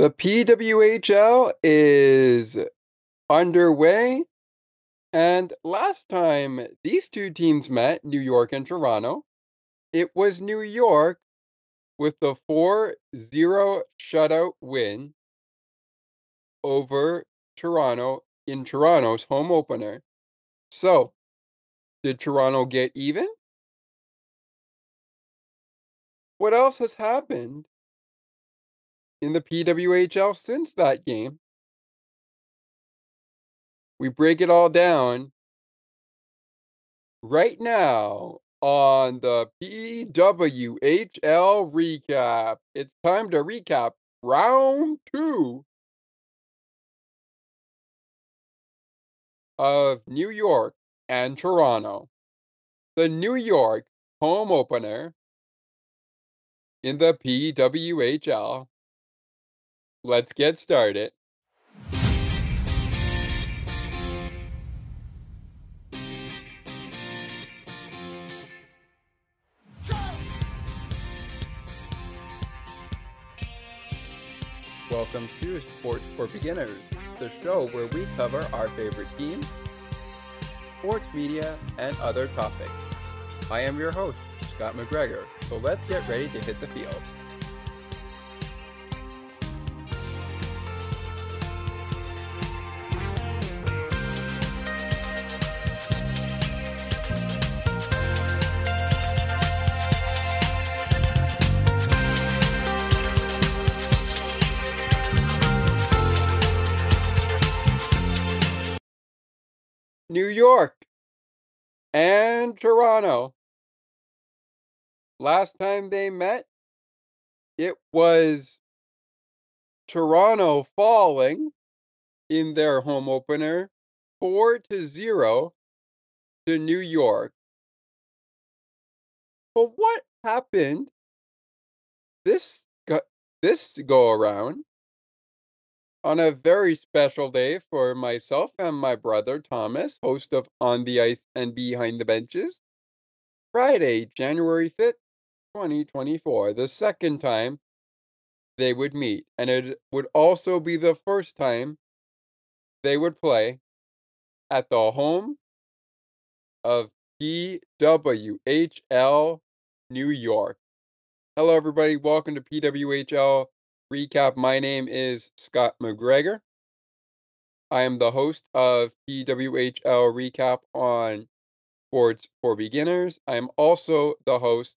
The PWHL is underway. And last time these two teams met, New York and Toronto, it was New York with the 4 0 shutout win over Toronto in Toronto's home opener. So, did Toronto get even? What else has happened in the PWHL since that game? We break it all down right now on the PWHL recap. It's time to recap round two of New York and Toronto. The New York home opener in the PWHL. Let's get started. Welcome to Sports for Beginners, the show where we cover our favorite teams, sports media, and other topics. I am your host, Scott McGregor, so let's get ready to hit the field. New York and Toronto. Last time they met, it was Toronto falling in their home opener 4 to 0 to New York. But what happened this go- this go around on a very special day for myself and my brother Thomas, host of On the Ice and Behind the Benches. Friday, January 5th, 2024, the second time they would meet. And it would also be the first time they would play at the home of PWHL New York. Hello, everybody. Welcome to PWHL recap. My name is Scott McGregor. I am the host of PWHL Recap on Sports for Beginners. I am also the host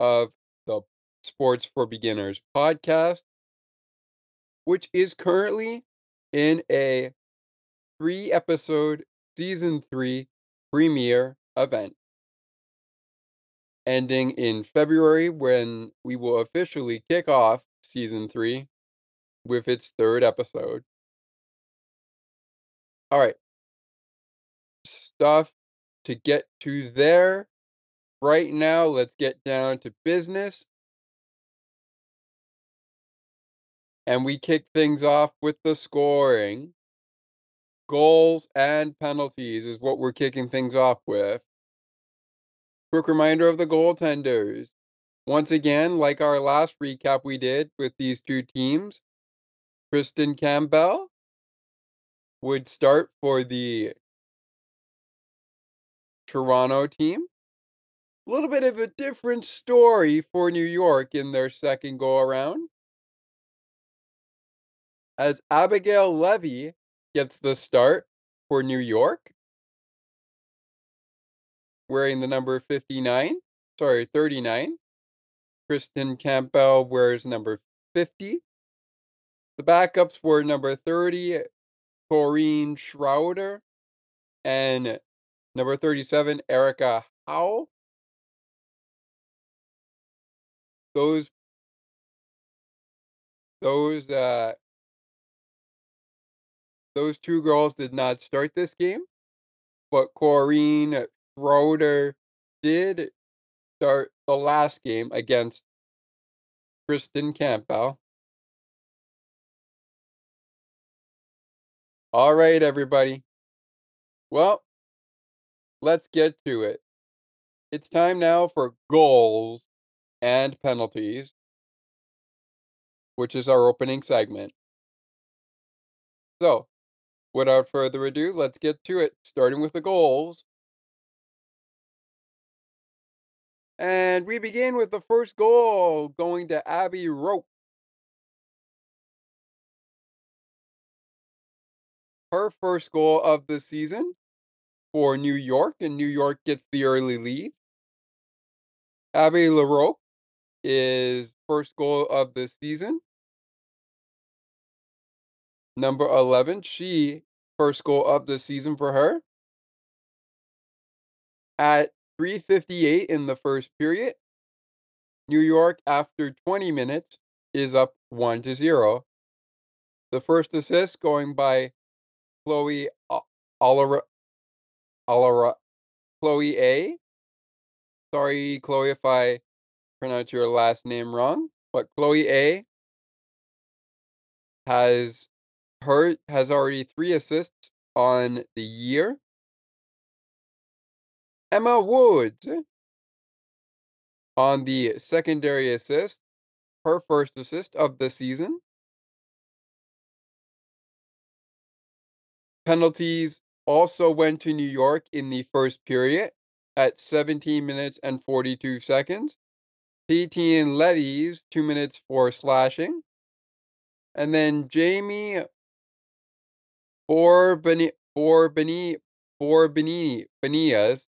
of the Sports for Beginners podcast, which is currently in a three episode season three premiere event ending in February when we will officially kick off season three with its third episode. All right. Stuff to get to there. Right now, let's get down to business. And we kick things off with the scoring. Goals and penalties is what we're kicking things off with. Quick reminder of the goaltenders. Once again, like our last recap we did with these two teams, Kristen Campbell would start for the Toronto team. A little bit of a different story for New York in their second go around. As Abigail Levy gets the start for New York, wearing the number 59, sorry, 39. Kristen Campbell wears number 50. The backups were number 30, Corinne Schroeder, and number 37, Erica Howe. Those those uh those two girls did not start this game, but Corinne Schroeder did start the last game against Kristen Campbell. All right, everybody. Well, let's get to it. It's time now for goals and penalties. which is our opening segment. So, without further ado, let's get to it, starting with the goals. And we begin with the first goal going to Abby Roque. Her first goal of the season for New York, and New York gets the early lead. Abby LaRoque is first goal of the season. Number 11, she first goal of the season for her. At 3:58 in the first period, New York after 20 minutes is up 1 to 0. The first assist going by Chloe Alara Alara Chloe A. Sorry, Chloe, if I pronounce your last name wrong, but Chloe A has her has already three assists on the year. Emma Woods on the secondary assist, her first assist of the season. Penalties also went to New York in the first period at 17 minutes and 42 seconds. Peyton Levy's 2 minutes for slashing. And then Jamie Borbani Borbani Borbani Benias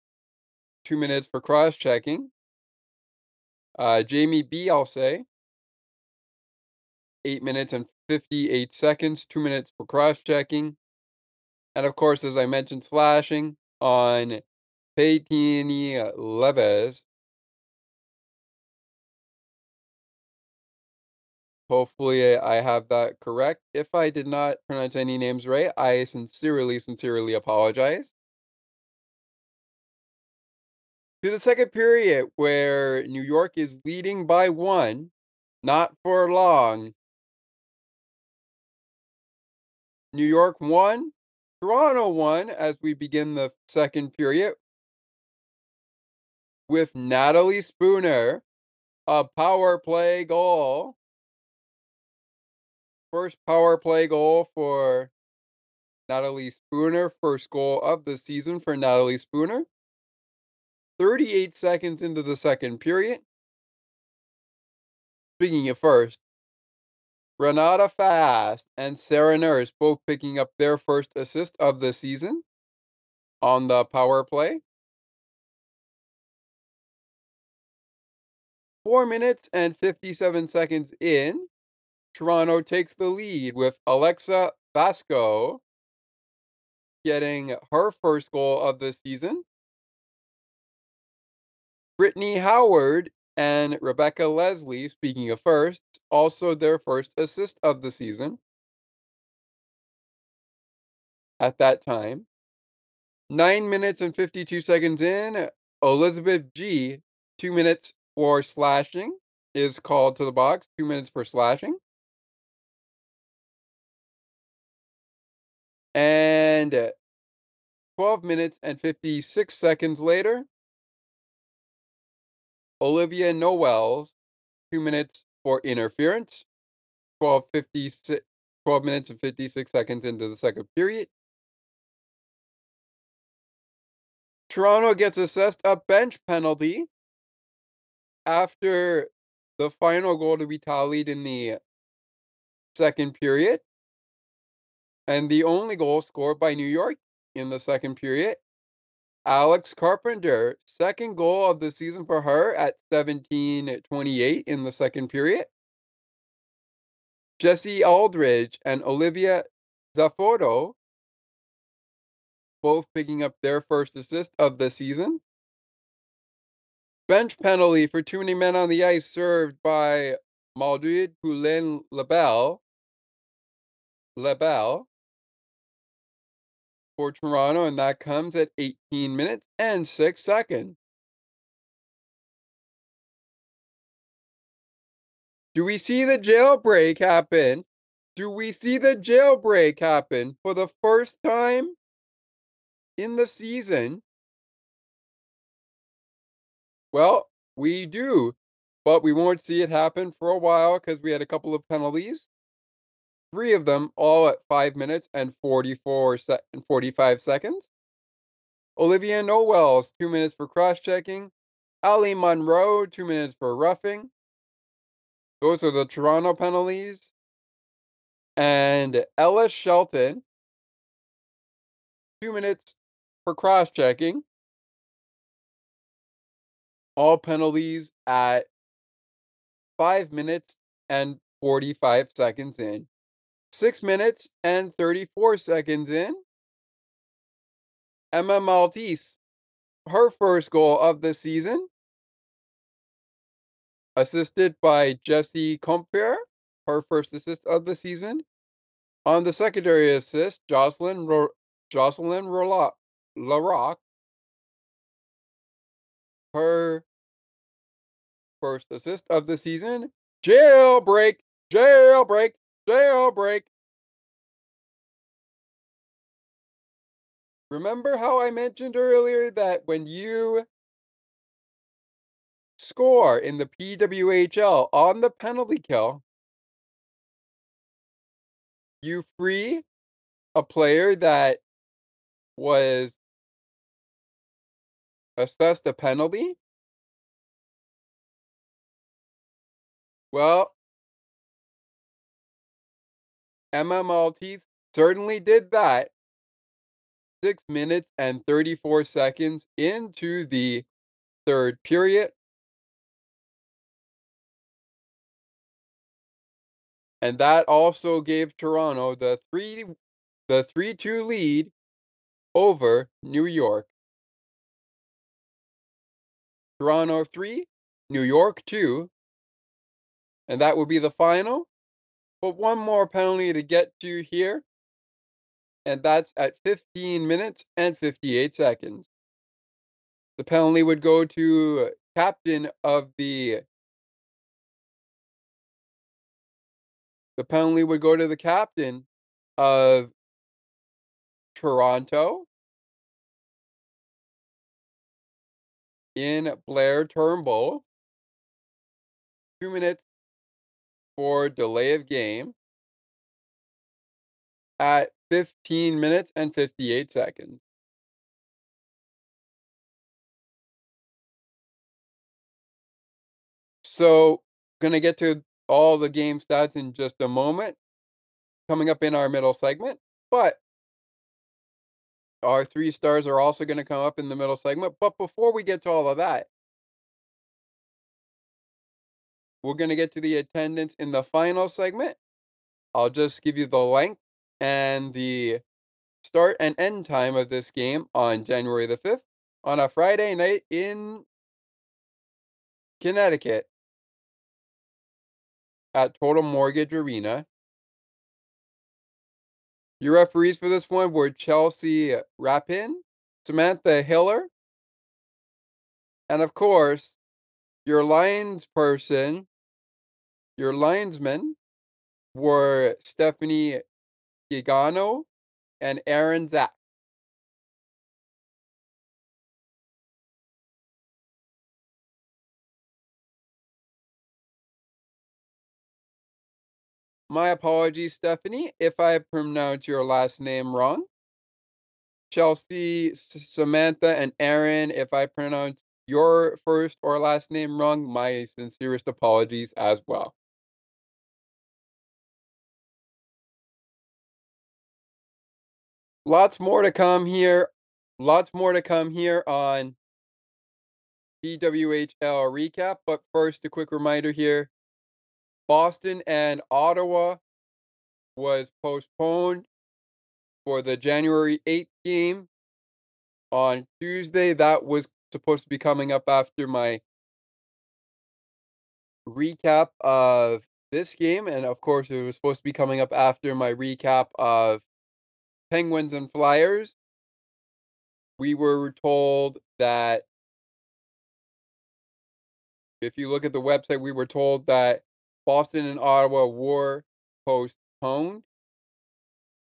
2 minutes for cross checking. Uh, Jamie B, I'll say. 8 minutes and 58 seconds, 2 minutes for cross checking. And of course, as I mentioned, slashing on Peytini Leves. Hopefully, I have that correct. If I did not pronounce any names right, I sincerely, sincerely apologize. To the second period, where New York is leading by one, not for long. New York won, Toronto won as we begin the second period with Natalie Spooner, a power play goal. First power play goal for Natalie Spooner, first goal of the season for Natalie Spooner. 38 seconds into the second period. Speaking of first, Renata Fast and Sarah Nurse both picking up their first assist of the season on the power play. Four minutes and 57 seconds in, Toronto takes the lead with Alexa Vasko getting her first goal of the season. Brittany Howard and Rebecca Leslie, speaking of firsts, also their first assist of the season. At that time, nine minutes and 52 seconds in, Elizabeth G, two minutes for slashing, is called to the box. Two minutes for slashing. And 12 minutes and 56 seconds later, Olivia Knowles two minutes for interference. 12, 56, 12 minutes and 56 seconds into the second period. Toronto gets assessed a bench penalty after the final goal to be tallied in the second period. And the only goal scored by New York in the second period Alex Carpenter, second goal of the season for her at 17:28 in the second period. Jesse Eldridge and Olivia Zafuto both picking up their first assist of the season. Bench penalty for too many men on the ice served by Maldred Poulin Lebel. Lebel for Toronto, and that comes at 18 minutes and 6 seconds. Do we see the jailbreak happen? Do we see the jailbreak happen for the first time in the season? Well, we do. but we won't see it happen for a while because we had a couple of penalties. Three of them all at 5 minutes and 44 se- and 45 seconds. Olivia Knowles, 2 minutes for cross-checking. Ali Monroe, 2 minutes for roughing. Those are the Toronto penalties. And Ella Shelton, 2 minutes for cross-checking. All penalties at 5 minutes and 45 seconds in. 6 minutes and 34 seconds in. Emma Maltese, her first goal of the season. Assisted by Jesse Compher, her first assist of the season. On the secondary assist, Jocelyn Ro- Jocelyn Rola- Larocque, her first assist of the season. Jailbreak, jailbreak, jailbreak. Remember how I mentioned earlier that when you score in the PWHL on the penalty kill, you free a player that was assessed a penalty? Well, Emma Maltese certainly did that. 6 minutes and 34 seconds into the third period. And that also gave Toronto the 3 the 3-2 lead over New York. Toronto 3, New York 2. And that will be the final. But one more penalty to get to here. And that's at 15 minutes and 58 seconds. The penalty would go to captain of the The penalty would go to the captain of Toronto in Blayre Turnbull. Two minutes for delay of game at 15 minutes and 58 seconds. So, gonna get to all the game stats in just a moment, coming up in our middle segment. But our three stars are also going to come up in the middle segment. But before we get to all of that, we're going to get to the attendance in the final segment. I'll just give you the length and the start and end time of this game on January the 5th on a Friday night in Connecticut at Total Mortgage Arena. Your referees for this one were Chelsea Rapin, Samantha Hiller, and of course, your lines person, your linesmen were Stephanie Gigano and Aaron Zack. My apologies, Stephanie, if I pronounced your last name wrong. Chelsea, Samantha, and Aaron, if I pronounced your first or last name wrong, my sincerest apologies as well. Lots more to come here. Lots more to come here on PWHL recap. But first, a quick reminder here Boston and Ottawa was postponed for the January 8th game on Tuesday. That was supposed to be coming up after my recap of this game. And of course, it was supposed to be coming up after my recap of Penguins and Flyers, we were told that if you look at the website, we were told that Boston and Ottawa were postponed.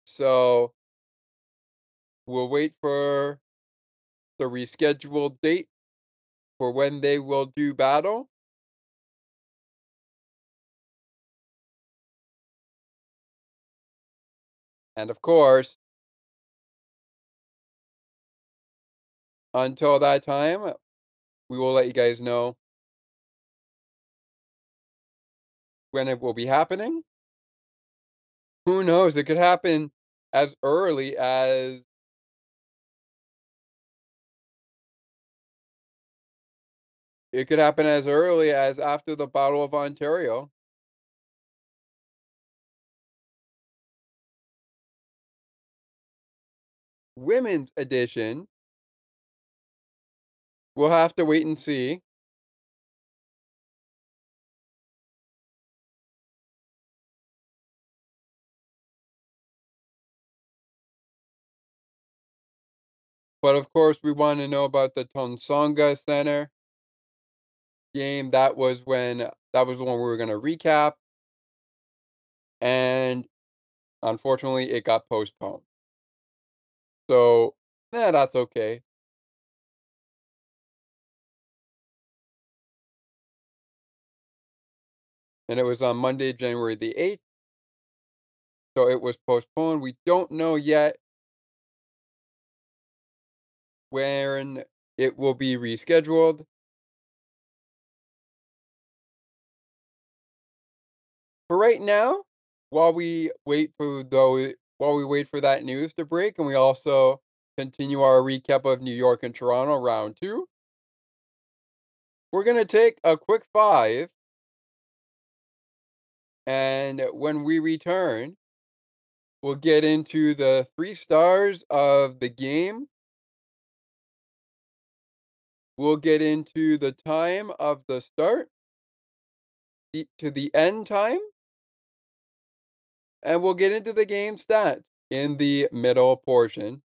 So we'll wait for the rescheduled date for when they will do battle. And of course, until that time, we will let you guys know when it will be happening. Who knows? It could happen as early as It could happen as early as after the Battle of Ontario. Women's edition We'll have to wait and see. But, of course, we wanna know about the Tsongas Center game, that was when that was the one we were gonna recap. And, unfortunately, it got postponed. So, eh, that's okay. And it was on Monday, January the 8th. So it was postponed, we don't know yet when it will be rescheduled. For right now, while we wait for though while we wait for that news to break and we also continue our recap of New York and Toronto round 2 we're gonna take a quick 5 and when we return we'll get into the 3 stars of the game we'll get into the time of the start to the end time and we'll get into the game stats in the middle portion.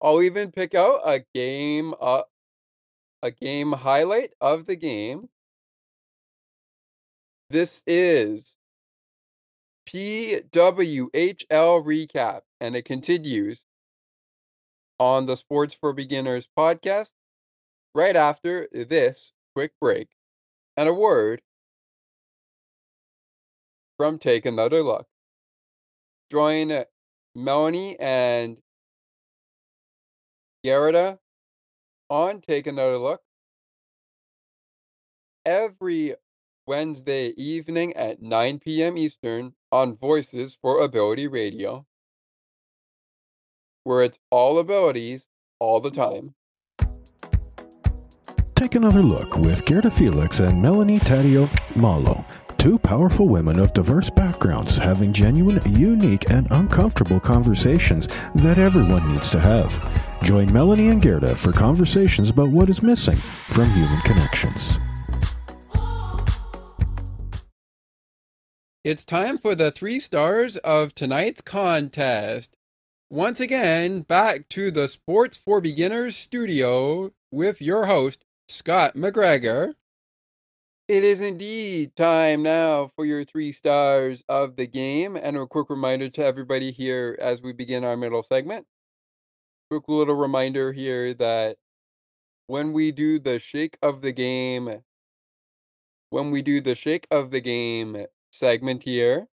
I'll even pick out a game, uh a game highlight of the game. This is PWHL recap, and it continues on the Sports for Beginners podcast right after this quick break and a word from Take Another Look. Join Melanie and Garrita on Take Another Look every Wednesday evening at 9 PM Eastern on Voices for Ability Radio where it's all abilities all the time. Take another look with Gerda Felix and Melanie Taddeo Malo, two powerful women of diverse backgrounds having genuine, unique, and uncomfortable conversations that everyone needs to have. Join Melanie and Gerda for conversations about what is missing from human connections. It's time for the three stars of tonight's contest. Once again, back to the Sports for Beginners studio with your host, Scott McGregor. It is indeed time now for your three stars of the game, and a quick reminder to everybody here as we begin our middle segment. Quick little reminder here that when we do the shake of the game, when we do the shake of the game segment here,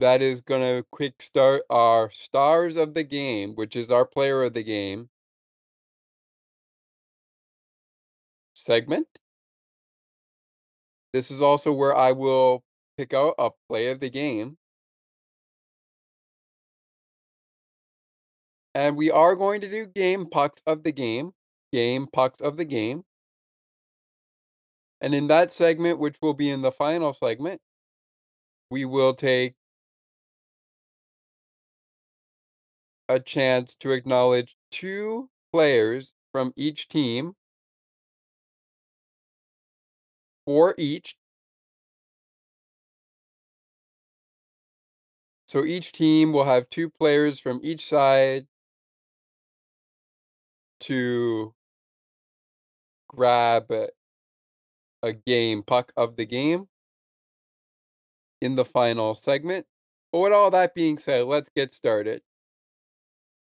that is gonna quick start our stars of the game, which is our player of the game segment. This is also where I will pick out a play of the game. And we are going to do game pucks of the game. Game pucks of the game. And in that segment, which will be in the final segment, we will take a chance to acknowledge 2 players from each team for each. So each team will have 2 players from each side to grab a game puck of the game in the final segment. But with all that being said, let's get started.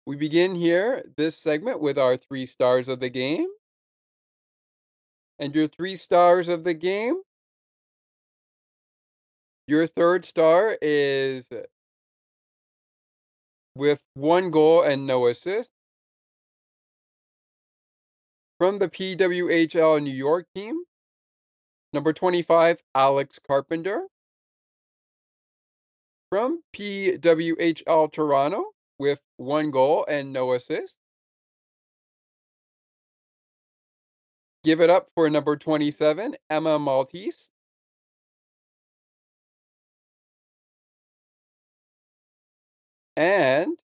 We begin here, this segment, with our 3 stars of the game. And your 3 stars of the game Your third star is with 1 goal and no assist. From the PWHL New York team, number 25, Alex Carpenter. From PWHL Toronto with 1 goal and no assist. Give it up for number 27, Emma Maltese. And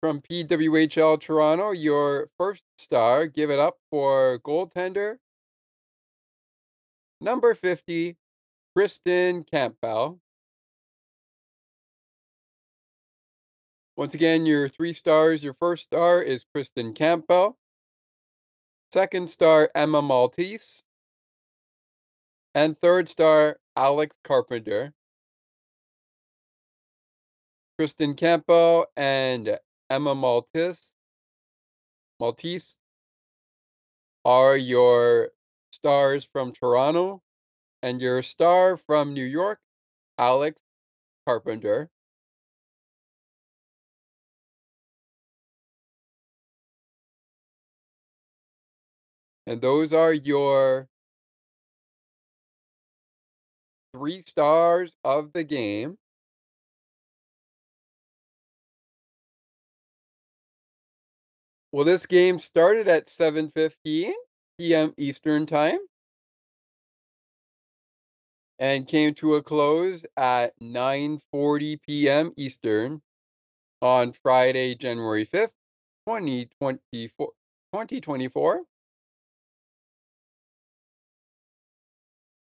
from PWHL Toronto, your first star, give it up for goaltender number 50, Kristen Campbell. Once again, your three stars, your first star is Kristen Campbell. Second star, Emma Maltese. And third star, Alex Carpenter. Kristen Campbell and Emma Maltese. Maltese are your stars from Toronto, and your star from New York, Alex Carpenter. And those are your three stars of the game. Well, this game started at 7:15 PM Eastern Time and came to a close at 9:40 PM Eastern on Friday, January 5th, 2024 2024.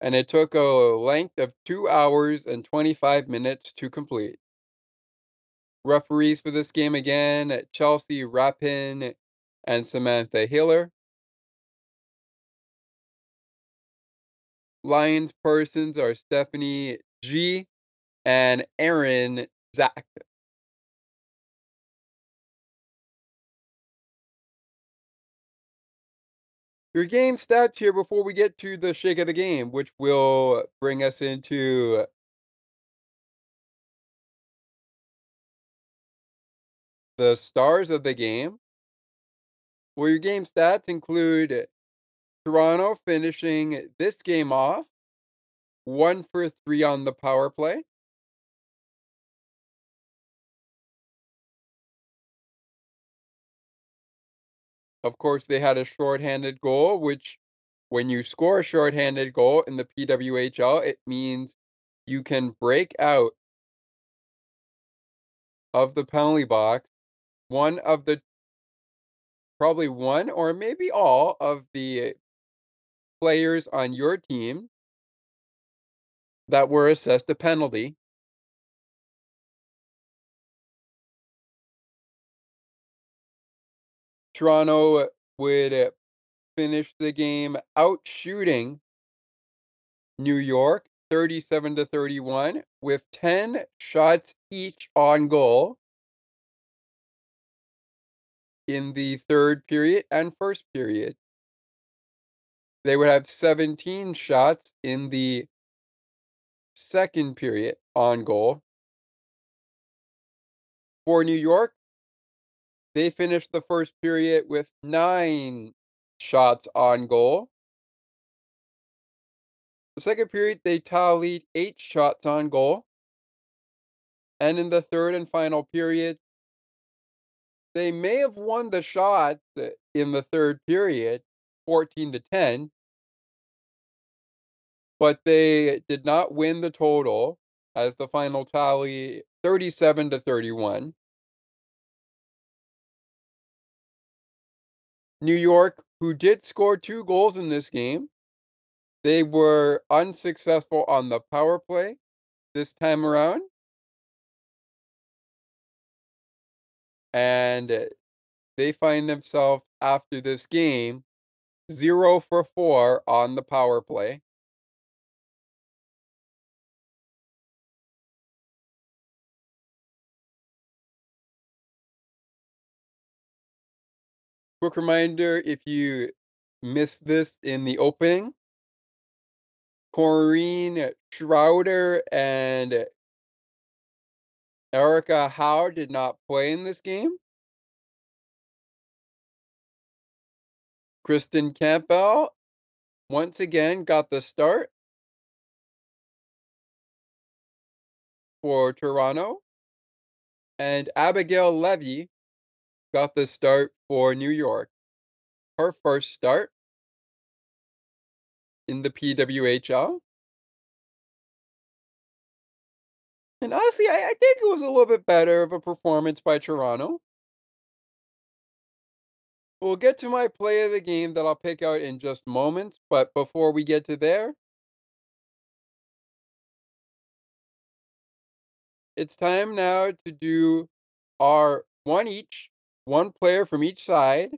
And it took a length of 2 hours and 25 minutes to complete. Referees for this game again, Chelsea Rapin and Samantha Hiller. Lions persons are Stephanie G and Aaron Zach. Your game stats here before we get to the shake of the game, which will bring us into the stars of the game. Well, your game stats include Toronto finishing this game off 1 for 3 on the power play. Of course, they had a shorthanded goal, which when you score a shorthanded goal in the PWHL, it means you can break out of the penalty box one of the probably one or maybe all of the players on your team that were assessed a penalty. Toronto would finish the game out shooting New York 37 to 31 with 10 shots each on goal in the third period and first period. They would have 17 shots in the second period on goal. For New York, they finished the first period with nine shots on goal. The second period, they tallied eight shots on goal. And in the third and final period, they may have won the shot uh, in the third period, 14 to 10, but they did not win the total as the final tally 37 to 31. New York, who did score two goals in this game, they were unsuccessful on the power play this time around. And they find themselves after this game 0 for 4 on the power play. Quick reminder if you missed this in the opening, Corinne Schroeder and Erica Howe did not play in this game. Kristen Campbell once again got the start for Toronto. And Abigail Levy got the start for New York. Her first start in the PWHL. And honestly, I, I think it was a little bit better of a performance by Toronto. We'll get to my play of the game that I'll pick out in just moments, but before we get to there, it's time now to do our one each, one player from each side.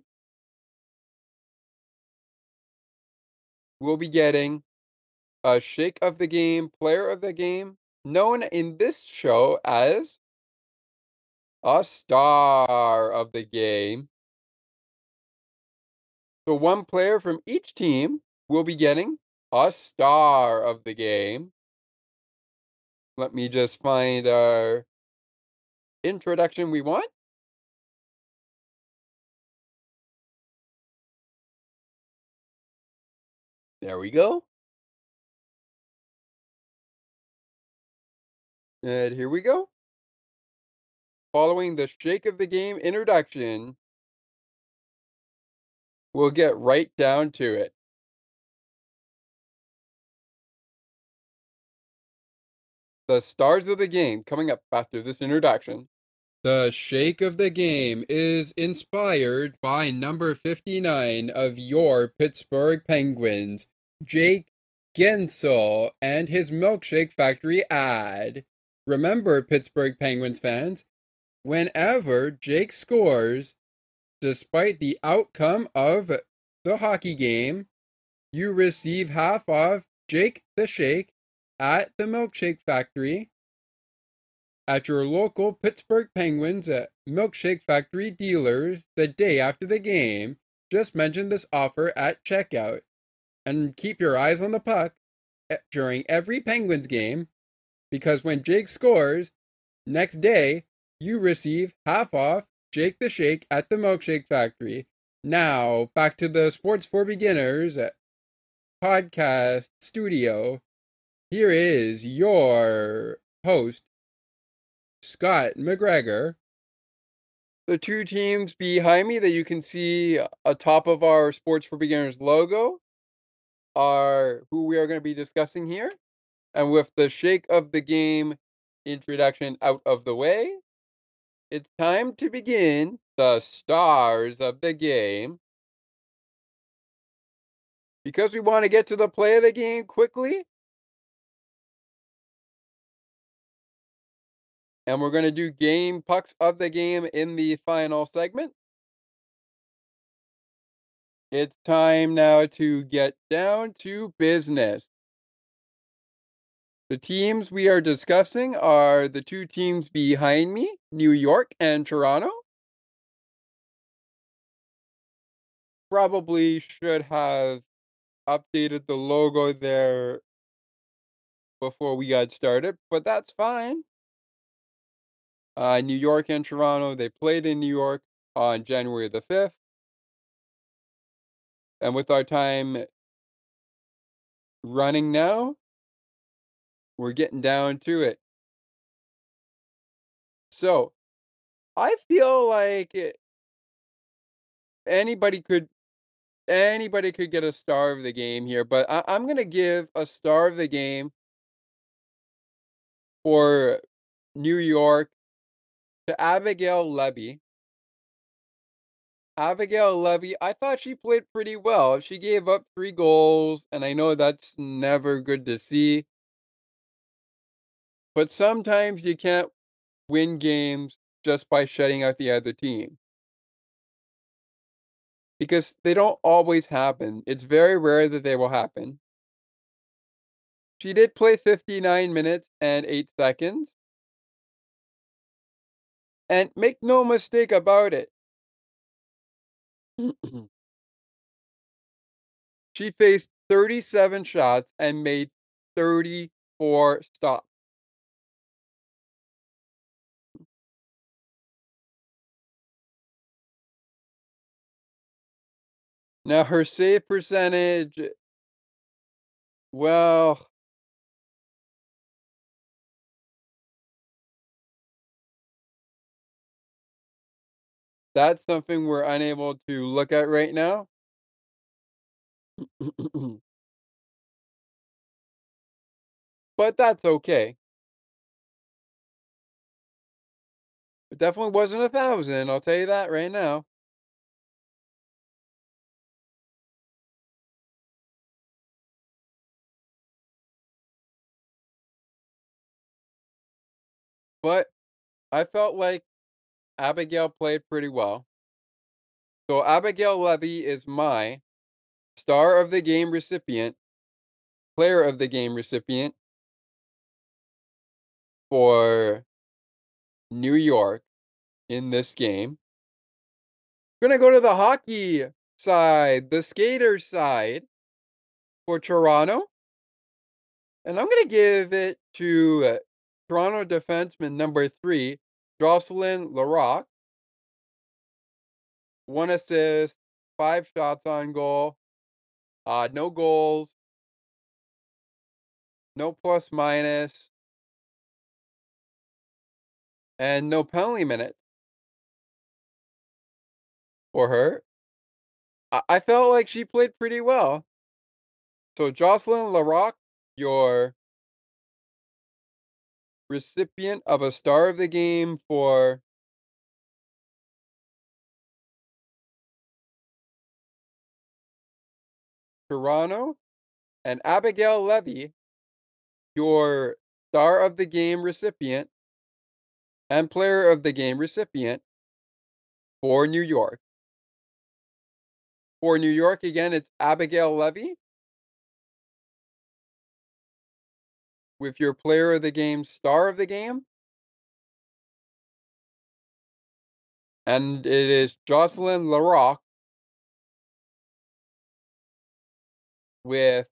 We'll be getting a shake of the game, player of the game, known in this show as a star of the game. So one player from each team will be getting a star of the game. Let me just find our introduction we want. There we go. And here we go. Following the shake of the game introduction, we'll get right down to it. The stars of the game coming up after this introduction. The shake of the game is inspired by number 59 of your Pittsburgh Penguins, Jake Guentzel, and his Milkshake Factory ad. Remember, Pittsburgh Penguins fans, whenever Jake scores, despite the outcome of the hockey game, you receive half off Jake the Shake at the Milkshake Factory at your local Pittsburgh Penguins at Milkshake Factory dealers the day after the game. Just mention this offer at checkout and keep your eyes on the puck eh, during every Penguins game because when Jake scores, next day you receive half off Jake the Shake at the Milkshake Factory. Now, back to the Sports for Beginners eh, podcast studio here is your host, Scott McGregor. The two teams behind me that you can see atop of our Sports for Beginners logo are who we are going to be discussing here. And with the shake of the game introduction out of the way, it's time to begin the stars of the game. Because we want to get to the play of the game quickly, And we're going to do game pucks of the game in the final segment. It's time now to get down to business. The teams we are discussing are the two teams behind me, New York and Toronto. Probably should have updated the logo there before we got started, but that's fine. Uh, New York and Toronto, they played in New York on January the 5th. And with our time running now, we're getting down to it. So, I feel like it, anybody could anybody could get a star of the game here, but I, I'm gonna give a star of the game for New York to Abigail Levy. Abigail Levy, I thought she played pretty well. She gave up three goals, and I know that's never good to see. But sometimes you can't win games just by shutting out the other team. Because they don't always happen. It's very rare that they will happen. She did play 59 minutes and 8 seconds. And make no mistake about it. she faced 37 shots and made 30 four, Now her save percentage well that's something we're unable to look at right now. But that's okay. It definitely wasn't a thousand, I'll tell you that right now. But I felt like Abigail played pretty well. So Abigail Levy is my star of the game recipient, player of the game recipient for New York in this game. I'm gonna go to the hockey side, the skater side for Toronto. And I'm gonna give it to Toronto defenseman number three, Jocelyn Larocque. One assist, five shots on goal, uh, no goals, no plus minus, and no penalty minutes for her. I, I felt like she played pretty well. So Jocelyn Larocque, your recipient of a star of the game for Toronto, and Abigail Levy, your star of the game recipient and player of the game recipient for New York. For New York, again, it's Abigail Levy. With your player of the game, star of the game. And it is Jocelyn Larocque with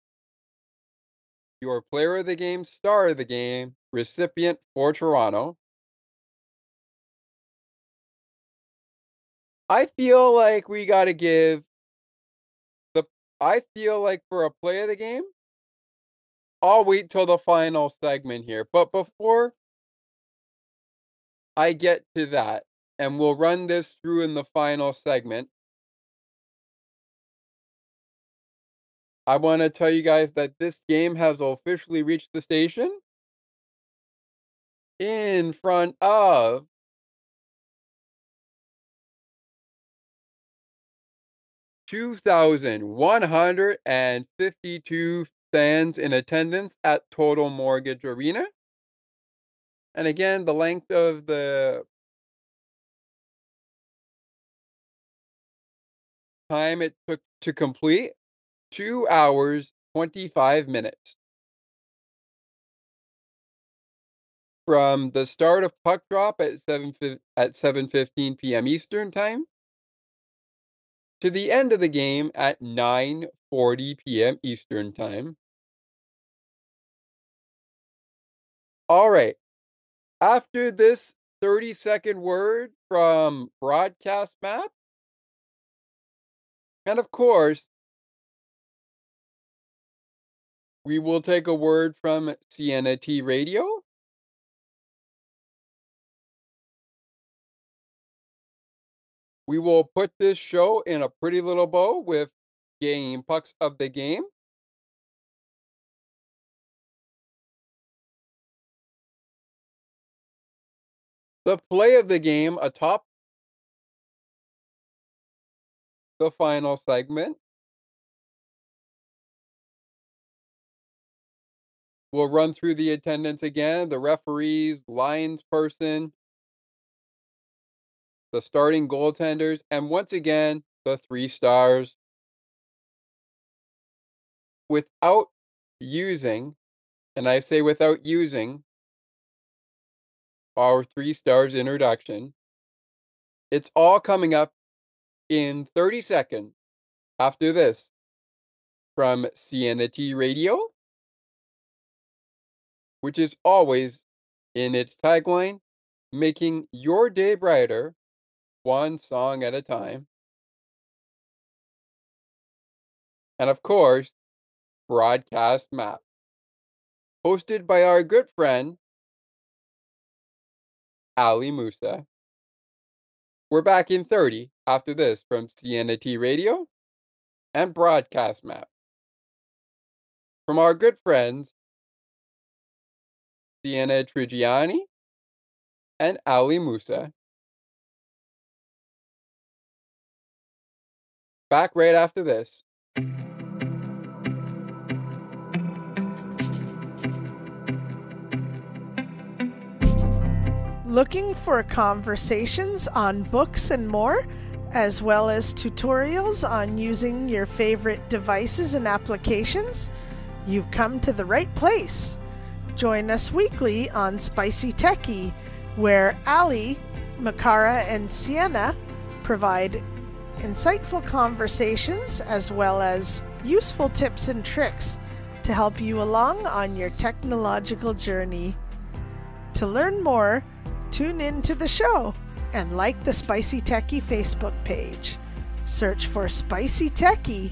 your player of the game, star of the game, recipient for Toronto. I feel like we got to give the. I feel like for a play of the game, I'll wait till the final segment here. But before I get to that, and we'll run this through in the final segment, I want to tell you guys that this game has officially reached the station in front of two thousand one hundred and fifty-two fans in attendance at Total Mortgage Arena. And again, the length of the time it took to complete 2 hours 25 minutes. From the start of puck drop at 7 at 7:15 p.m. Eastern time to the end of the game at 9:40 p.m. Eastern time. All right. After this 30 second word from broadcast map and of course we will take a word from Sienna T Radio. We will put this show in a pretty little bow with game pucks of the game. The play of the game atop the final segment. We'll run through the attendance again, the referees, lines person, the starting goaltenders, and once again, the three stars. Without using, and I say without using, our three stars introduction, it's all coming up in 30 seconds after this from Sienna T Radio. Which is always in its tagline, making your day brighter, one song at a time. And of course, Broadcast Map, hosted by our good friend, Ali Musa. We're back in 30 after this from Sienna T Radio and Broadcast Map. From our good friends, Sienna Trigiani and Ali Musa. Back right after this. Looking for conversations on books and more, as well as tutorials on using your favorite devices and applications? You've come to the right place. Join us weekly on Spicy Techie, where Ali, Makara, and Sienna provide insightful conversations as well as useful tips and tricks to help you along on your technological journey. To learn more, tune in to the show and like the Spicy Techie Facebook page. Search for Spicy Techie.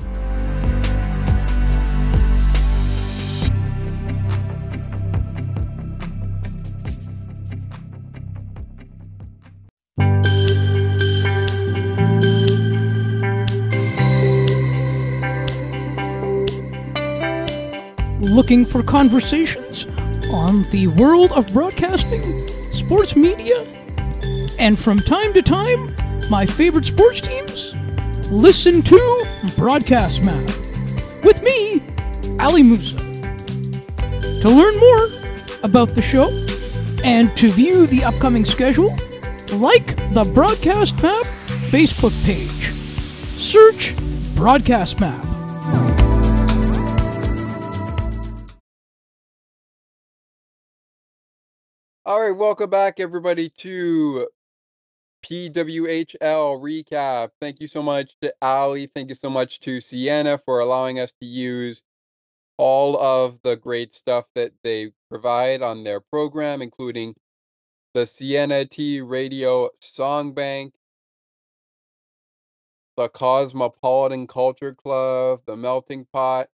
looking for conversations on the world of broadcasting, sports media, and from time to time, my favorite sports teams? Listen to Broadcast Map with me, Ali Musa. To learn more about the show and to view the upcoming schedule, like the Broadcast Map Facebook page. Search Broadcast Map. All right, welcome back, everybody, to PWHL recap. Thank you so much to Ali. Thank you so much to Sienna for allowing us to use all of the great stuff that they provide on their program, including the Sienna T Radio Song Bank, the Cosmopolitan Culture Club, the Melting Pot,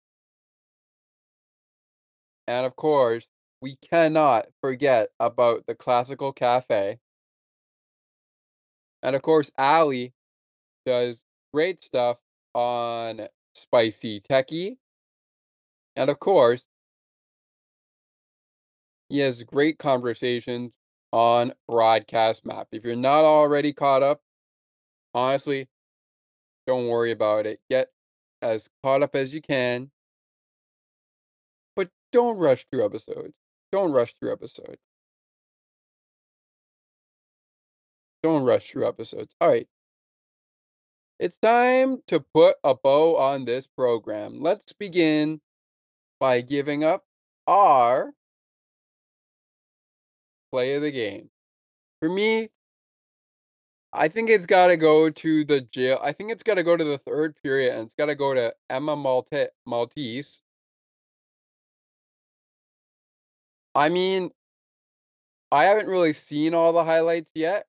and of course, we cannot forget about the Classical Cafe. And of course, Ali does great stuff on Spicy Techie. And of course, he has great conversations on Broadcast Map. If you're not already caught up, honestly, don't worry about it. Get as caught up as you can. But don't rush through episodes. Don't rush through episodes. Don't rush through episodes. All right. It's time to put a bow on this program. Let's begin by giving up our play of the game. For me, I think it's got to go to the jail. I think it's got to go to the third period and it's got to go to Emma Malte- Maltais. I mean, I haven't really seen all the highlights yet.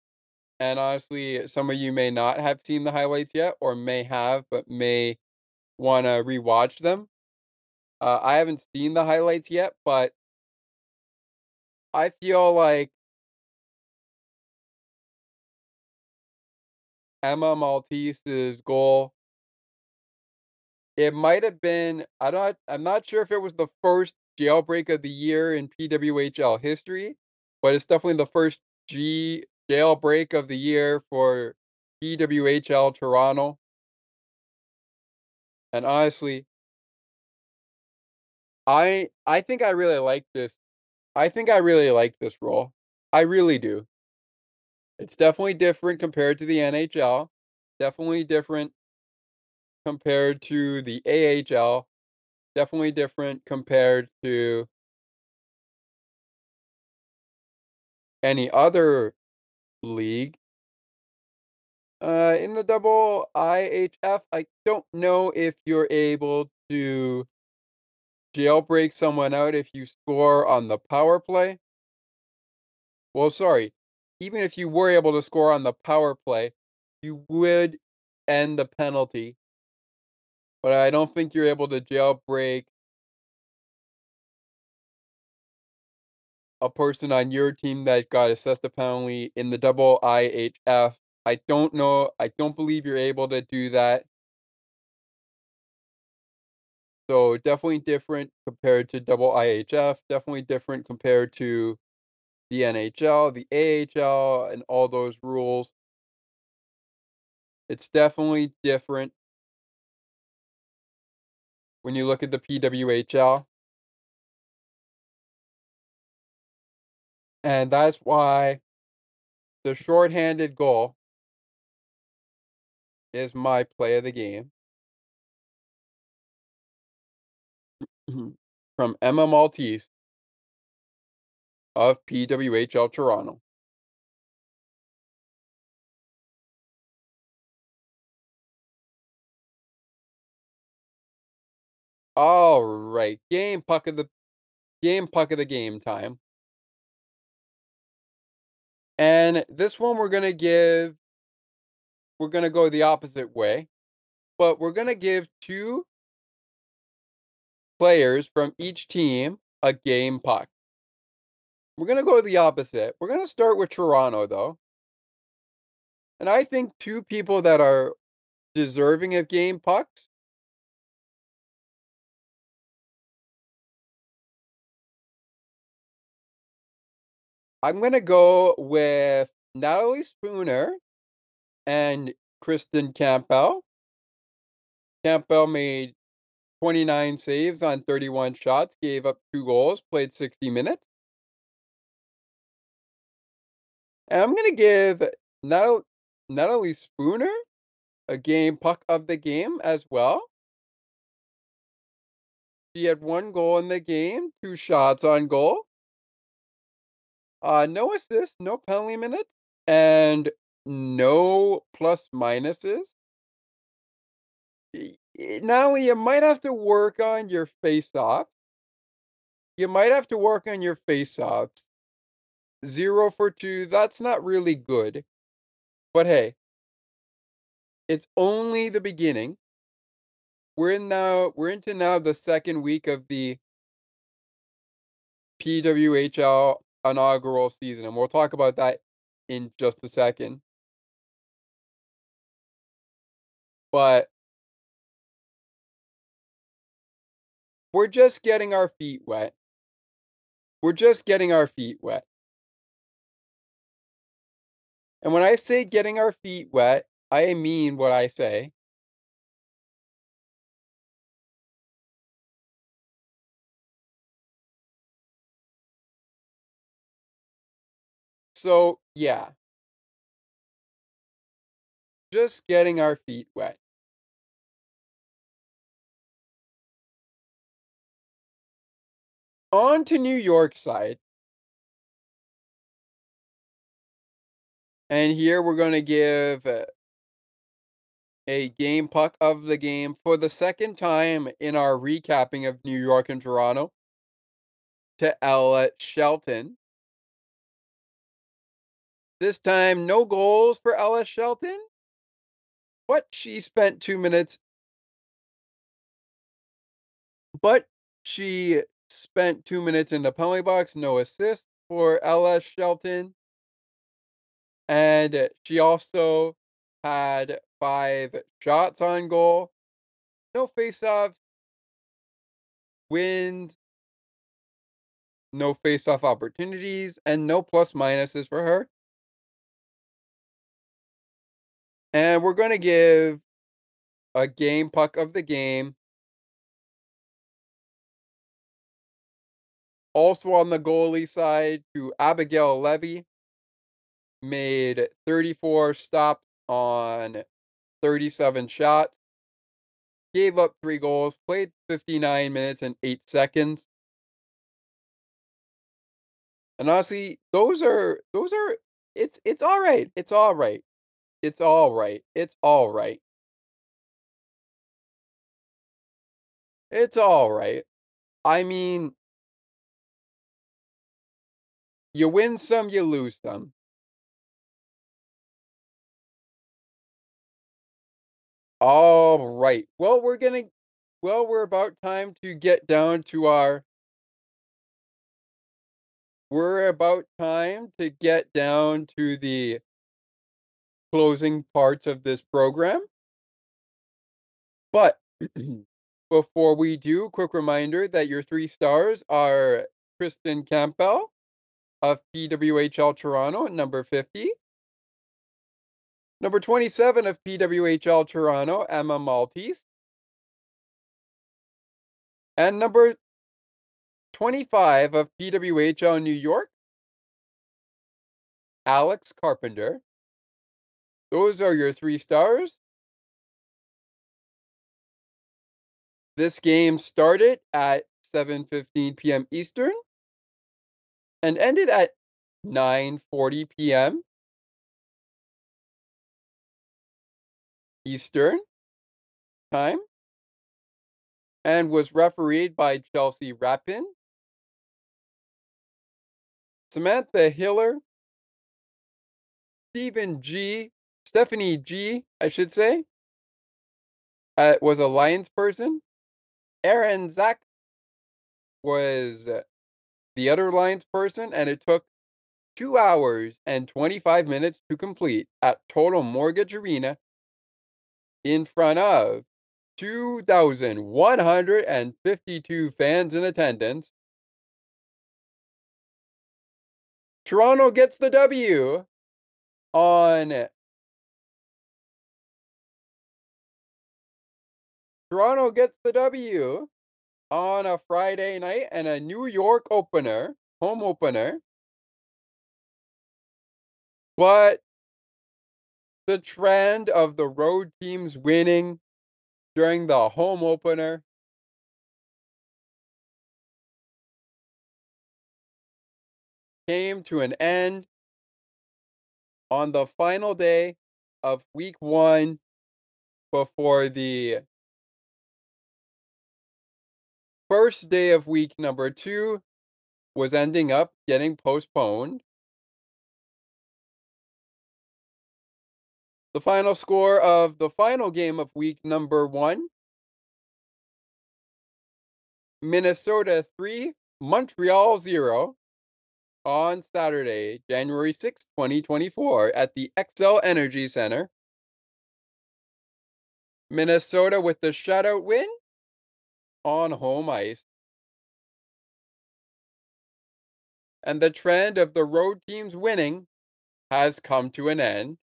And honestly, some of you may not have seen the highlights yet, or may have, but may want to rewatch them. Uh, I haven't seen the highlights yet, but I feel like Emma Maltais's goal. It might have been. I don't. I'm not sure if it was the first jailbreak of the year in PWHL history, but it's definitely the first G jailbreak of the year for PWHL Toronto. And honestly, I I think I really like this. I think I really like this role. I really do. It's definitely different compared to the NHL. Definitely different compared to the AHL. Definitely different compared to any other league. Uh, in the double IHF, I don't know if you're able to jailbreak someone out if you score on the power play. Well, sorry. Even if you were able to score on the power play, you would end the penalty. But I don't think you're able to jailbreak a person on your team that got assessed a penalty in the double IHF. I don't know. I don't believe you're able to do that. So definitely different compared to double IHF. Definitely different compared to the NHL, the AHL, and all those rules. It's definitely different when you look at the PWHL. And that's why the shorthanded goal is my play of the game. Mm-hmm. From Emma Maltais of PWHL Toronto. All right, game puck of the game puck of the game time. And this one we're gonna give we're gonna go the opposite way, but we're gonna give two players from each team a game puck. We're gonna go the opposite. We're gonna start with Toronto though. And I think two people that are deserving of game pucks I'm gonna go with Natalie Spooner and Kristen Campbell. Campbell made 29 saves on 31 shots, gave up two goals, played 60 minutes. And I'm gonna give Natal- Natalie Spooner a game puck of the game as well. She had one goal in the game, two shots on goal. Uh, no assists, no penalty minutes, and no plus minuses. Now you might have to work on your face off. You might have to work on your face offs. Zero for two, that's not really good. But hey, it's only the beginning. We're in now we're into now the second week of the PWHL inaugural season, and we'll talk about that in just a second. But we're just getting our feet wet. We're just getting our feet wet. And when I say getting our feet wet, I mean what I say. So, yeah. Just getting our feet wet. On to New York side. And here we're going to give uh, a game puck of the game for the second time in our recapping of New York and Toronto to Ella Shelton. This time, no goals for Ella Shelton, but she spent two minutes. But she spent two minutes in the penalty box, no assist for Ella Shelton. And she also had five shots on goal, no faceoffs, wins, no faceoff opportunities, and no plus minuses for her. And we're going to give a game puck of the game. Also on the goalie side to Abigail Levy. Made 34 stops on 37 shots. Gave up three goals. Played 59 minutes and 8 seconds. And honestly, those are those are it's it's all right. It's all right. It's all right. It's all right. It's all right. I mean you win some, you lose some. All right. Well, we're gonna well, we're about time to get down to our we're about time to get down to the closing parts of this program. But before we do, quick reminder that your three stars are Kristen Campbell of PWHL Toronto at number 50. Number 27 of PWHL Toronto, Emma Maltais. And number 25 of PWHL New York, Alex Carpenter. Those are your three stars. This game started at 7:15 p.m. Eastern and ended at 9:40 p.m. Eastern time and was refereed by Chelsea Rappin, Samantha Hiller, Stephen G, Stephanie G, I should say, uh, was a Lions person. Aaron Zach was uh, the other Lions person, and it took two hours and 25 minutes to complete at Total Mortgage Arena in front of 2,152 fans in attendance. Toronto gets the W on Toronto gets the W on a Friday night and a New York opener, home opener. But the trend of the road teams winning during the home opener came to an end on the final day of week one before the first day of week number two was ending up getting postponed. The final score of the final game of week number one Minnesota 3, Montreal 0 on Saturday, January 6, 2024, at the Xcel Energy Center. Minnesota with the shutout win on home ice. And the trend of the road teams winning has come to an end.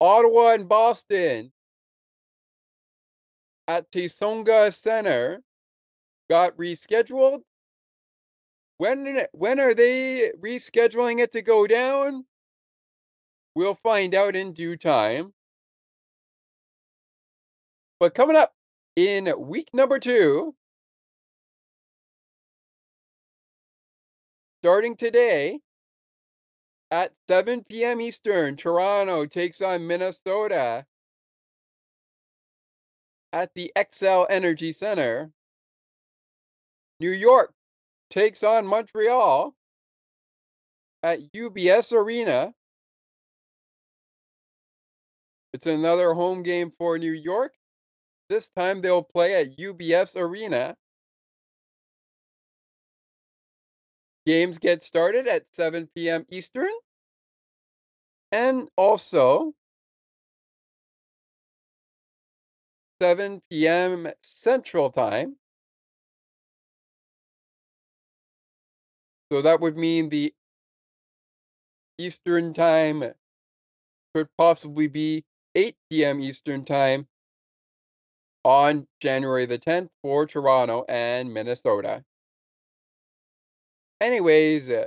Ottawa and Boston at Tsongas Center got rescheduled. When when are they rescheduling it to go down? We'll find out in due time. But coming up in week number two, starting today at 7 p.m. Eastern, Toronto takes on Minnesota at the Xcel Energy Center. New York takes on Montreal at UBS Arena. It's another home game for New York. This time they'll play at UBS Arena. Games get started at 7 p.m. Eastern. And also 7 p.m. Central Time. So that would mean the Eastern Time could possibly be 8 p.m. Eastern Time on January the 10th for Toronto and Minnesota. Anyways, uh,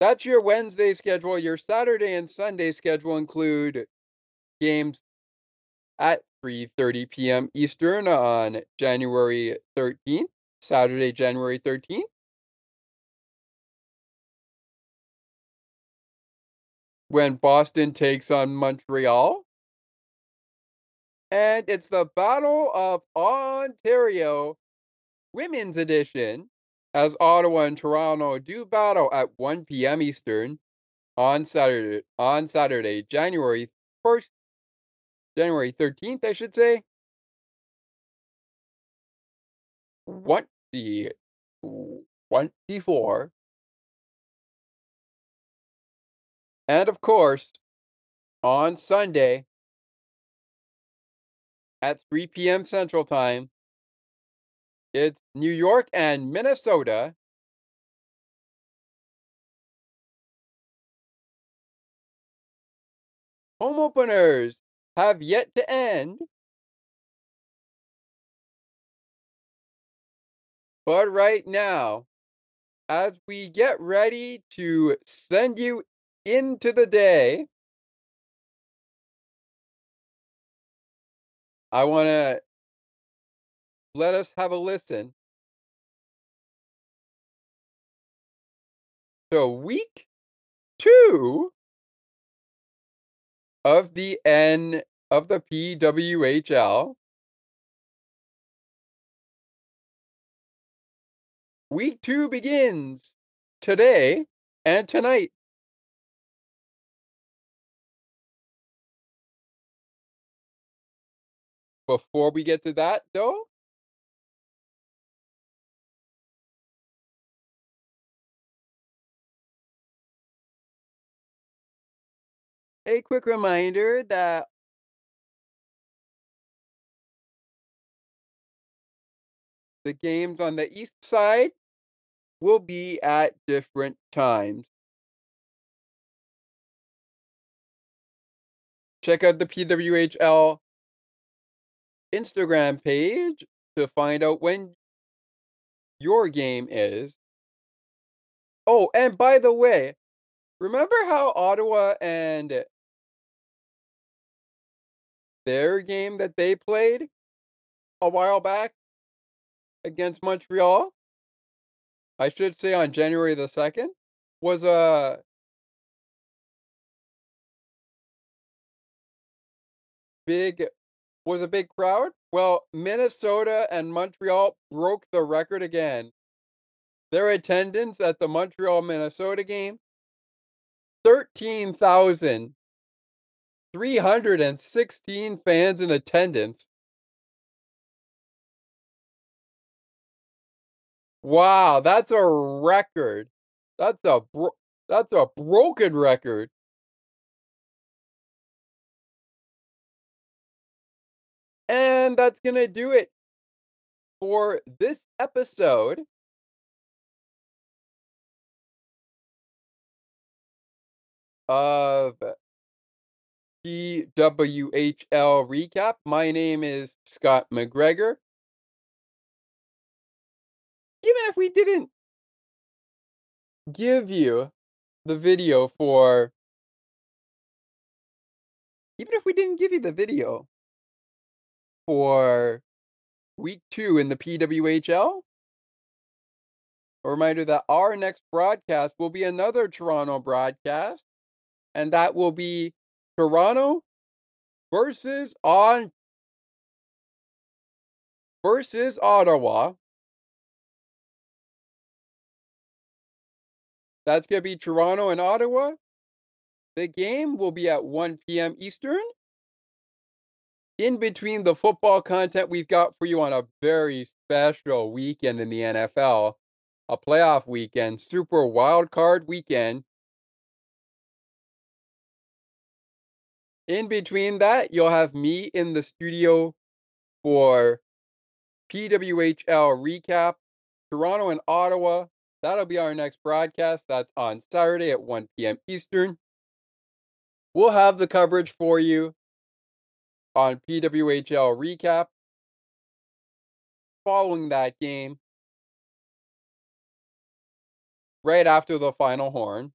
that's your Wednesday schedule. Your Saturday and Sunday schedule include games at 3:30 p.m. Eastern on January 13th, Saturday, January 13th. When Boston takes on Montreal And it's the Battle of Ontario Women's Edition as Ottawa and Toronto do battle at 1 p.m. Eastern on Saturday on Saturday, January 1st, January 13th, I should say. What the 24 And of course, on Sunday at 3 p.m. Central Time, it's New York and Minnesota. Home openers have yet to end. But right now, as we get ready to send you into the day, I want to let us have a listen. So, week two of the N of the PWHL. Week two begins today and tonight. Before we get to that, though, a quick reminder that the games on the east side will be at different times. Check out the PWHL Instagram page to find out when your game is. Oh, and by the way, remember how Ottawa and their game that they played a while back against Montreal? I should say on January the 2nd was a big was a big crowd. Well, Minnesota and Montreal broke the record again. Their attendance at the Montreal Minnesota game 13,316 fans in attendance. Wow, that's a record. That's a bro- that's a broken record. And that's going to do it for this episode. Of PWHL recap. My name is Scott McGregor. Even if we didn't give you the video for, even if we didn't give you the video for week two in the PWHL. A reminder that our next broadcast will be another Toronto broadcast, and that will be Toronto versus on versus Ottawa. That's going to be Toronto and Ottawa. The game will be at 1 p.m. Eastern in between the football content we've got for you on a very special weekend in the NFL, a playoff weekend, super wild card weekend. In between that, you'll have me in the studio for PWHL recap, Toronto and Ottawa. That'll be our next broadcast. That's on Saturday at 1 p.m. Eastern. We'll have the coverage for you on PWHL recap following that game right after the final horn.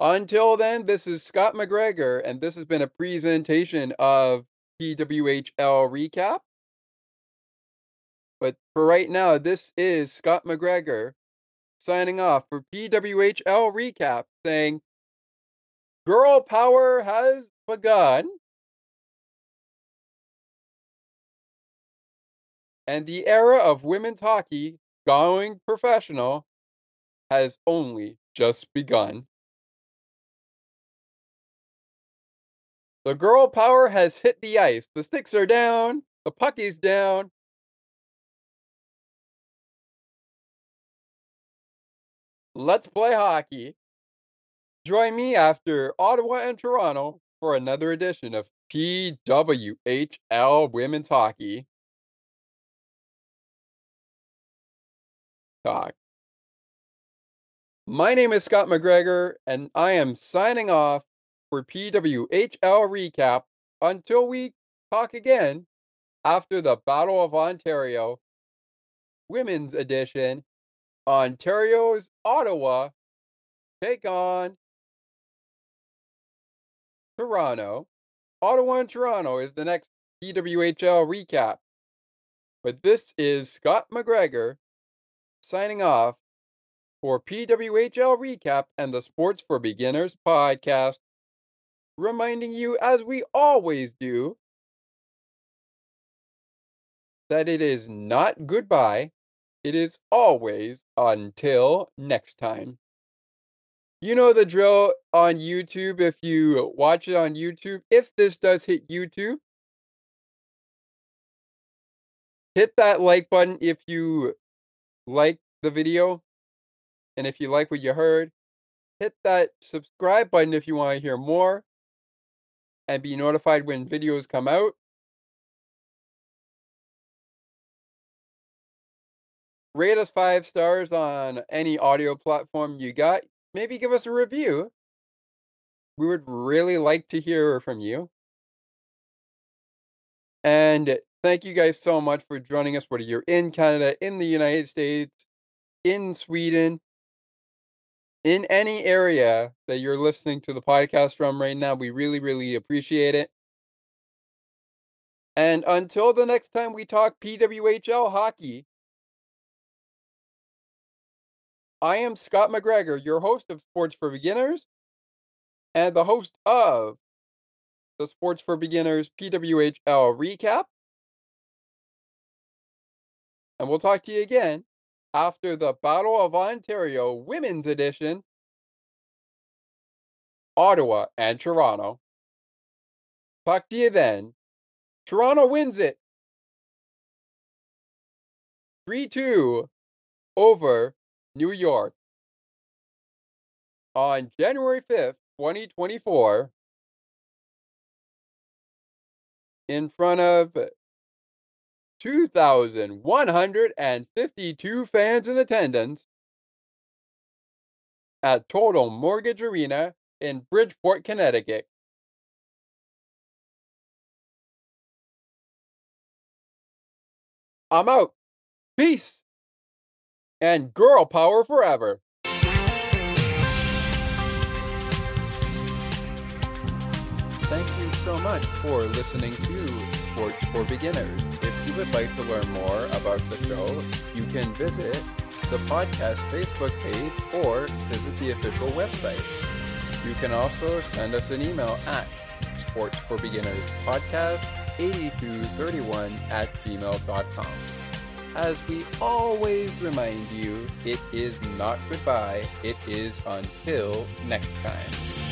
Until then, this is Scott McGregor, and this has been a presentation of PWHL recap. But for right now, this is Scott McGregor signing off for PWHL recap saying Girl power has begun. And the era of women's hockey going professional has only just begun. The girl power has hit the ice. The sticks are down. The puck is down. Let's play hockey. Join me after Ottawa and Toronto for another edition of PWHL Women's Hockey. Talk. My name is Scott McGregor, and I am signing off for PWHL recap until we talk again after the Battle of Ontario Women's Edition. Ontario's Ottawa take on Toronto. Ottawa and Toronto is the next PWHL recap. But this is Scott McGregor signing off for PWHL recap and the Sports for Beginners podcast reminding you, as we always do, that it is not goodbye, it is always until next time. You know the drill on YouTube if you watch it on YouTube. If this does hit YouTube, hit that like button if you like the video and if you like what you heard. Hit that subscribe button if you want to hear more and be notified when videos come out. Rate us five stars on any audio platform you got. Maybe give us a review. We would really like to hear from you. And thank you guys so much for joining us, whether you're in Canada, in the United States, in Sweden, in any area that you're listening to the podcast from right now. We really, really appreciate it. And until the next time we talk PWHL hockey, I am Scott McGregor, your host of Sports for Beginners and the host of the Sports for Beginners PWHL recap. And we'll talk to you again after the Battle of Ontario Women's Edition, Ottawa and Toronto. Talk to you then. Toronto wins it 3 2 over New York on January 5th, 2024, in front of 2,152 fans in attendance at Total Mortgage Arena in Bridgeport, Connecticut. I'm out. Peace and girl power forever. Thank you so much for listening to Sports for Beginners. If you would like to learn more about the show, you can visit the podcast Facebook page or visit the official website. You can also send us an email at Sports for Beginners Podcast 8231 at gmail.com. As we always remind you, it is not goodbye, it is until next time.